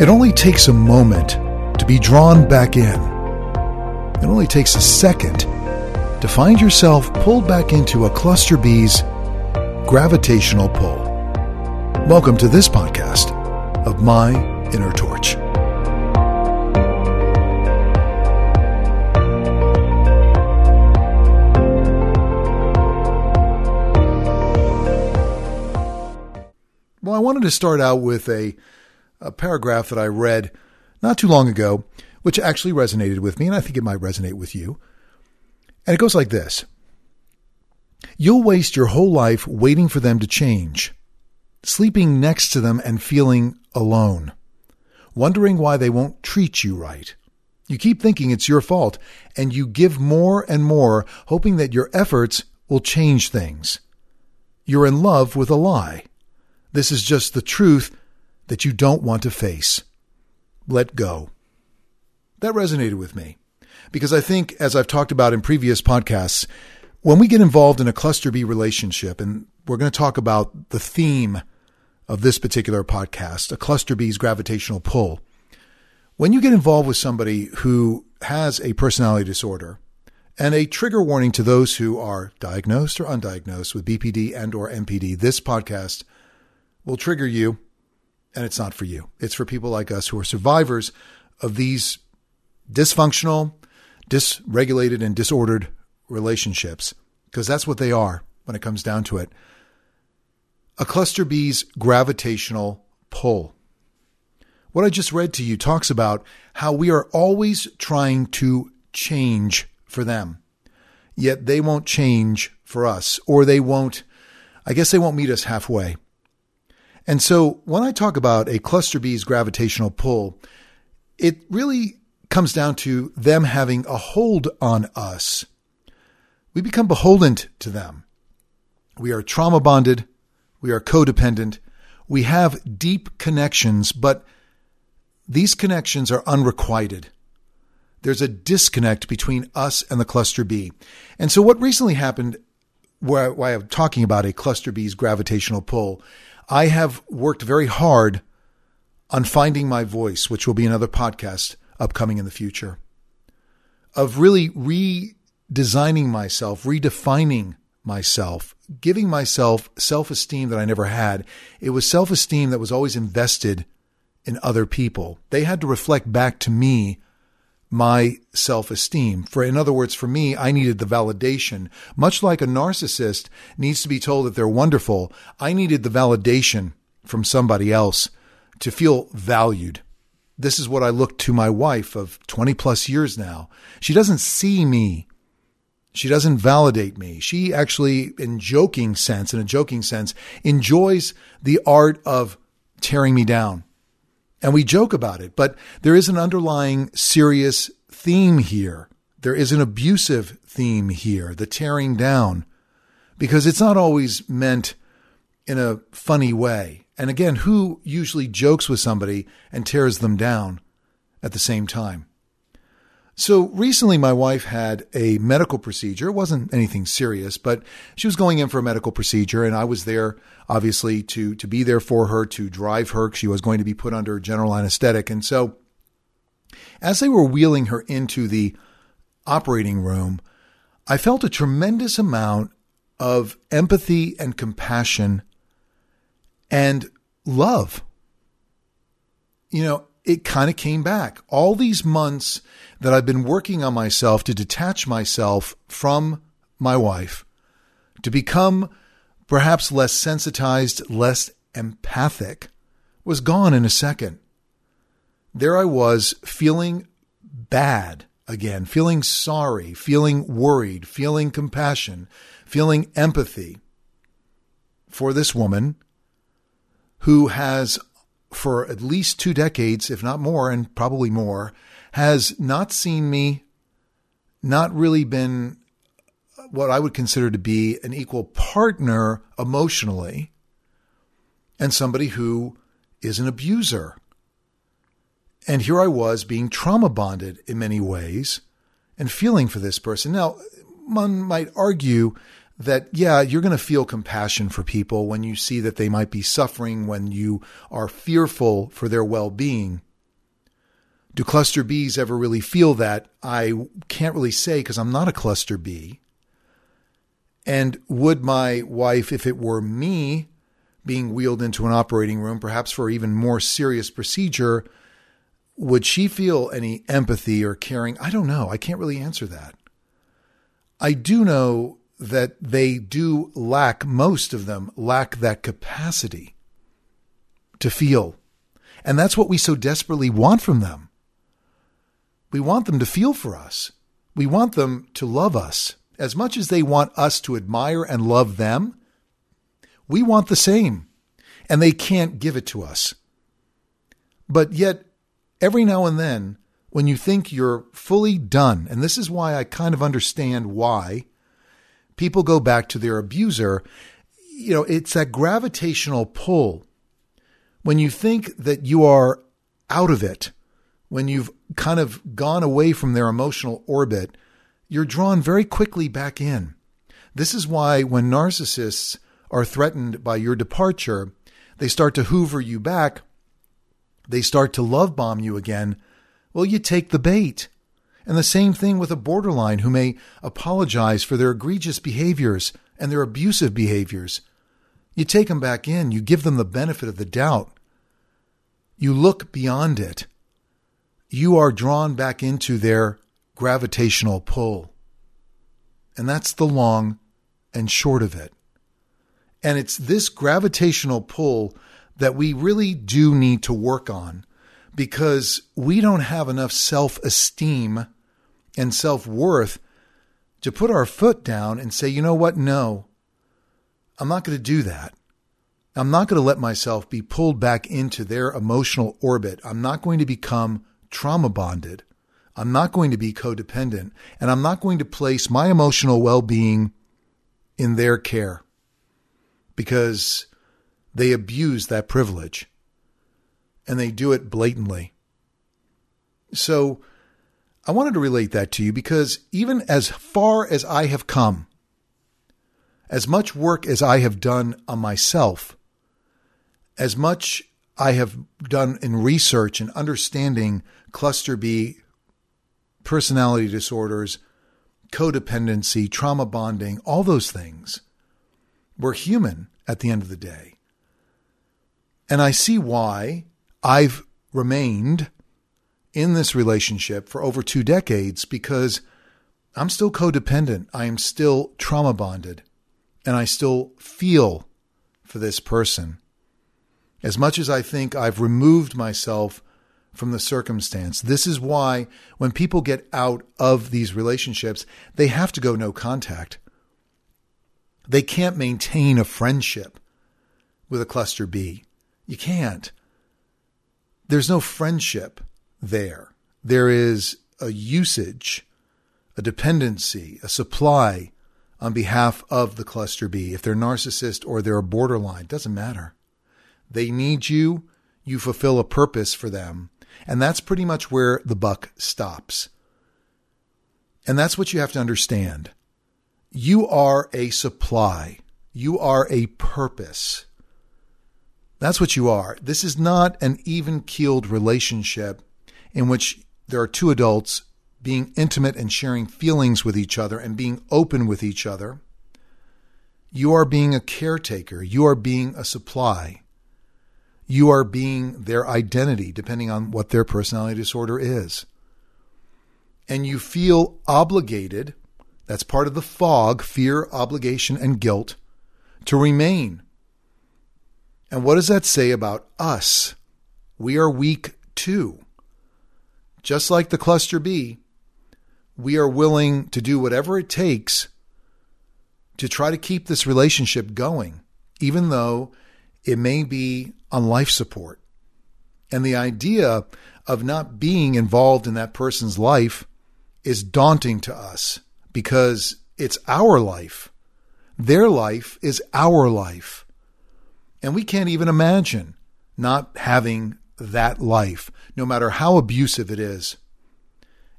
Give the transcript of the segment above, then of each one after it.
It only takes a moment to be drawn back in. It only takes a second to find yourself pulled back into a cluster B's gravitational pull. Welcome to this podcast of My Inner Torch. Well, I wanted to start out with a a paragraph that I read not too long ago, which actually resonated with me, and I think it might resonate with you. And it goes like this You'll waste your whole life waiting for them to change, sleeping next to them and feeling alone, wondering why they won't treat you right. You keep thinking it's your fault, and you give more and more, hoping that your efforts will change things. You're in love with a lie. This is just the truth that you don't want to face. Let go. That resonated with me because I think, as I've talked about in previous podcasts, when we get involved in a cluster B relationship, and we're going to talk about the theme of this particular podcast, a cluster B's gravitational pull. When you get involved with somebody who has a personality disorder, and a trigger warning to those who are diagnosed or undiagnosed with BPD and or NPD, this podcast will trigger you and it's not for you. It's for people like us who are survivors of these dysfunctional, dysregulated, and disordered relationships, because that's what they are when it comes down to it. A cluster B's gravitational pull. What I just read to you talks about how we are always trying to change for them, yet they won't change for us, or they won't, I guess they won't meet us halfway. And so when I talk about a cluster B's gravitational pull, it really comes down to them having a hold on us. We become beholden to them. We are trauma bonded. We are codependent. We have deep connections, but these connections are unrequited. There's a disconnect between us and the cluster B. And so what recently happened why I'm talking about a cluster B's gravitational pull I have worked very hard on finding my voice, which will be another podcast upcoming in the future, of really redesigning myself, redefining myself, giving myself self esteem that I never had. It was self esteem that was always invested in other people. They had to reflect back to me my self esteem. For, in other words, for me, I needed the validation. Much like a narcissist needs to be told that they're wonderful, I needed the validation from somebody else to feel valued. This is what I look to my wife of 20 plus years now. She doesn't see me. She doesn't validate me. She actually, in joking sense, in a joking sense, enjoys the art of tearing me down and we joke about it, but there is an underlying serious theme here. There is an abusive theme here, the tearing down, because it's not always meant in a funny way. And again, who usually jokes with somebody and tears them down at the same time? So recently, my wife had a medical procedure. It wasn't anything serious, but she was going in for a medical procedure, and I was there, obviously, to to be there for her, to drive her. She was going to be put under general anesthetic, and so as they were wheeling her into the operating room, I felt a tremendous amount of empathy and compassion and love. You know, it kind of came back. All these months that I've been working on myself to detach myself from my wife, to become perhaps less sensitized, less empathic, was gone in a second. There I was feeling bad again, feeling sorry, feeling worried, feeling compassion, feeling empathy for this woman who has for at least two decades, if not more, and probably more, has not seen me, not really been what I would consider to be an equal partner emotionally, and somebody who is an abuser. And here I was being trauma bonded in many ways and feeling for this person. Now, one might argue that, yeah, you're going to feel compassion for people when you see that they might be suffering, when you are fearful for their well being. Do cluster Bs ever really feel that? I can't really say because I'm not a cluster B. And would my wife, if it were me being wheeled into an operating room, perhaps for even more serious procedure, would she feel any empathy or caring? I don't know. I can't really answer that. I do know that they do lack, most of them lack that capacity to feel. And that's what we so desperately want from them. We want them to feel for us. We want them to love us. As much as they want us to admire and love them, we want the same, and they can't give it to us. But yet, every now and then, when you think you're fully done, and this is why I kind of understand why people go back to their abuser, you know, it's that gravitational pull. When you think that you are out of it, when you've kind of gone away from their emotional orbit, you're drawn very quickly back in. This is why when narcissists are threatened by your departure, they start to hoover you back, they start to love bomb you again. Well, you take the bait. And the same thing with a borderline who may apologize for their egregious behaviors and their abusive behaviors. You take them back in, you give them the benefit of the doubt. You look beyond it. You are drawn back into their gravitational pull. And that's the long and short of it. And it's this gravitational pull that we really do need to work on because we don't have enough self esteem and self worth to put our foot down and say, you know what? No, I'm not going to do that. I'm not going to let myself be pulled back into their emotional orbit. I'm not going to become trauma bonded. I'm not going to be codependent and I'm not going to place my emotional well being in their care because they abuse that privilege and they do it blatantly. So I wanted to relate that to you because even as far as I have come, as much work as I have done on myself, as much I have done in research and understanding cluster B personality disorders, codependency, trauma bonding, all those things. We're human at the end of the day. And I see why I've remained in this relationship for over two decades because I'm still codependent. I am still trauma bonded and I still feel for this person. As much as I think I've removed myself from the circumstance. This is why when people get out of these relationships, they have to go no contact. They can't maintain a friendship with a cluster B. You can't. There's no friendship there. There is a usage, a dependency, a supply on behalf of the cluster B. If they're narcissist or they're borderline, doesn't matter. They need you. You fulfill a purpose for them. And that's pretty much where the buck stops. And that's what you have to understand. You are a supply. You are a purpose. That's what you are. This is not an even keeled relationship in which there are two adults being intimate and sharing feelings with each other and being open with each other. You are being a caretaker. You are being a supply you are being their identity, depending on what their personality disorder is. And you feel obligated, that's part of the fog, fear, obligation, and guilt, to remain. And what does that say about us? We are weak too. Just like the cluster B, we are willing to do whatever it takes to try to keep this relationship going, even though it may be on life support. And the idea of not being involved in that person's life is daunting to us because it's our life. Their life is our life. And we can't even imagine not having that life, no matter how abusive it is.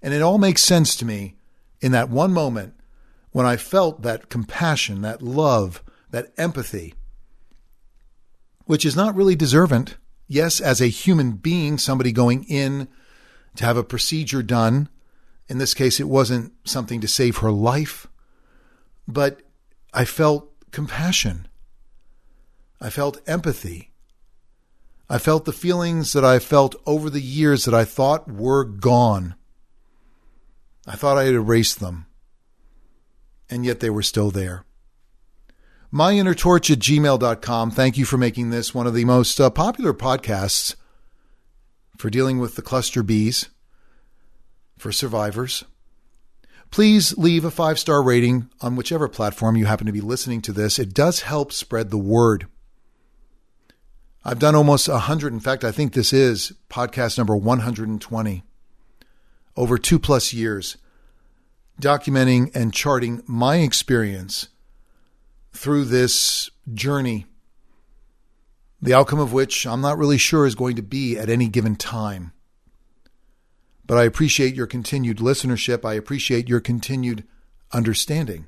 And it all makes sense to me in that one moment when I felt that compassion, that love, that empathy which is not really deserving. Yes, as a human being, somebody going in to have a procedure done. In this case, it wasn't something to save her life, but I felt compassion. I felt empathy. I felt the feelings that I felt over the years that I thought were gone. I thought I had erased them, and yet they were still there. MyInnerTorch at gmail.com. Thank you for making this one of the most uh, popular podcasts for dealing with the cluster Bs for survivors. Please leave a five star rating on whichever platform you happen to be listening to this. It does help spread the word. I've done almost 100. In fact, I think this is podcast number 120 over two plus years, documenting and charting my experience through this journey, the outcome of which I'm not really sure is going to be at any given time. But I appreciate your continued listenership. I appreciate your continued understanding.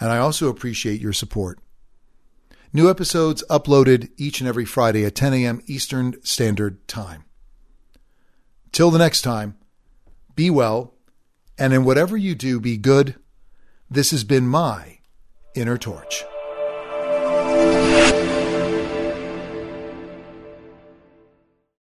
And I also appreciate your support. New episodes uploaded each and every Friday at 10 a.m. Eastern Standard Time. Till the next time, be well, and in whatever you do, be good. This has been my Inner Torch.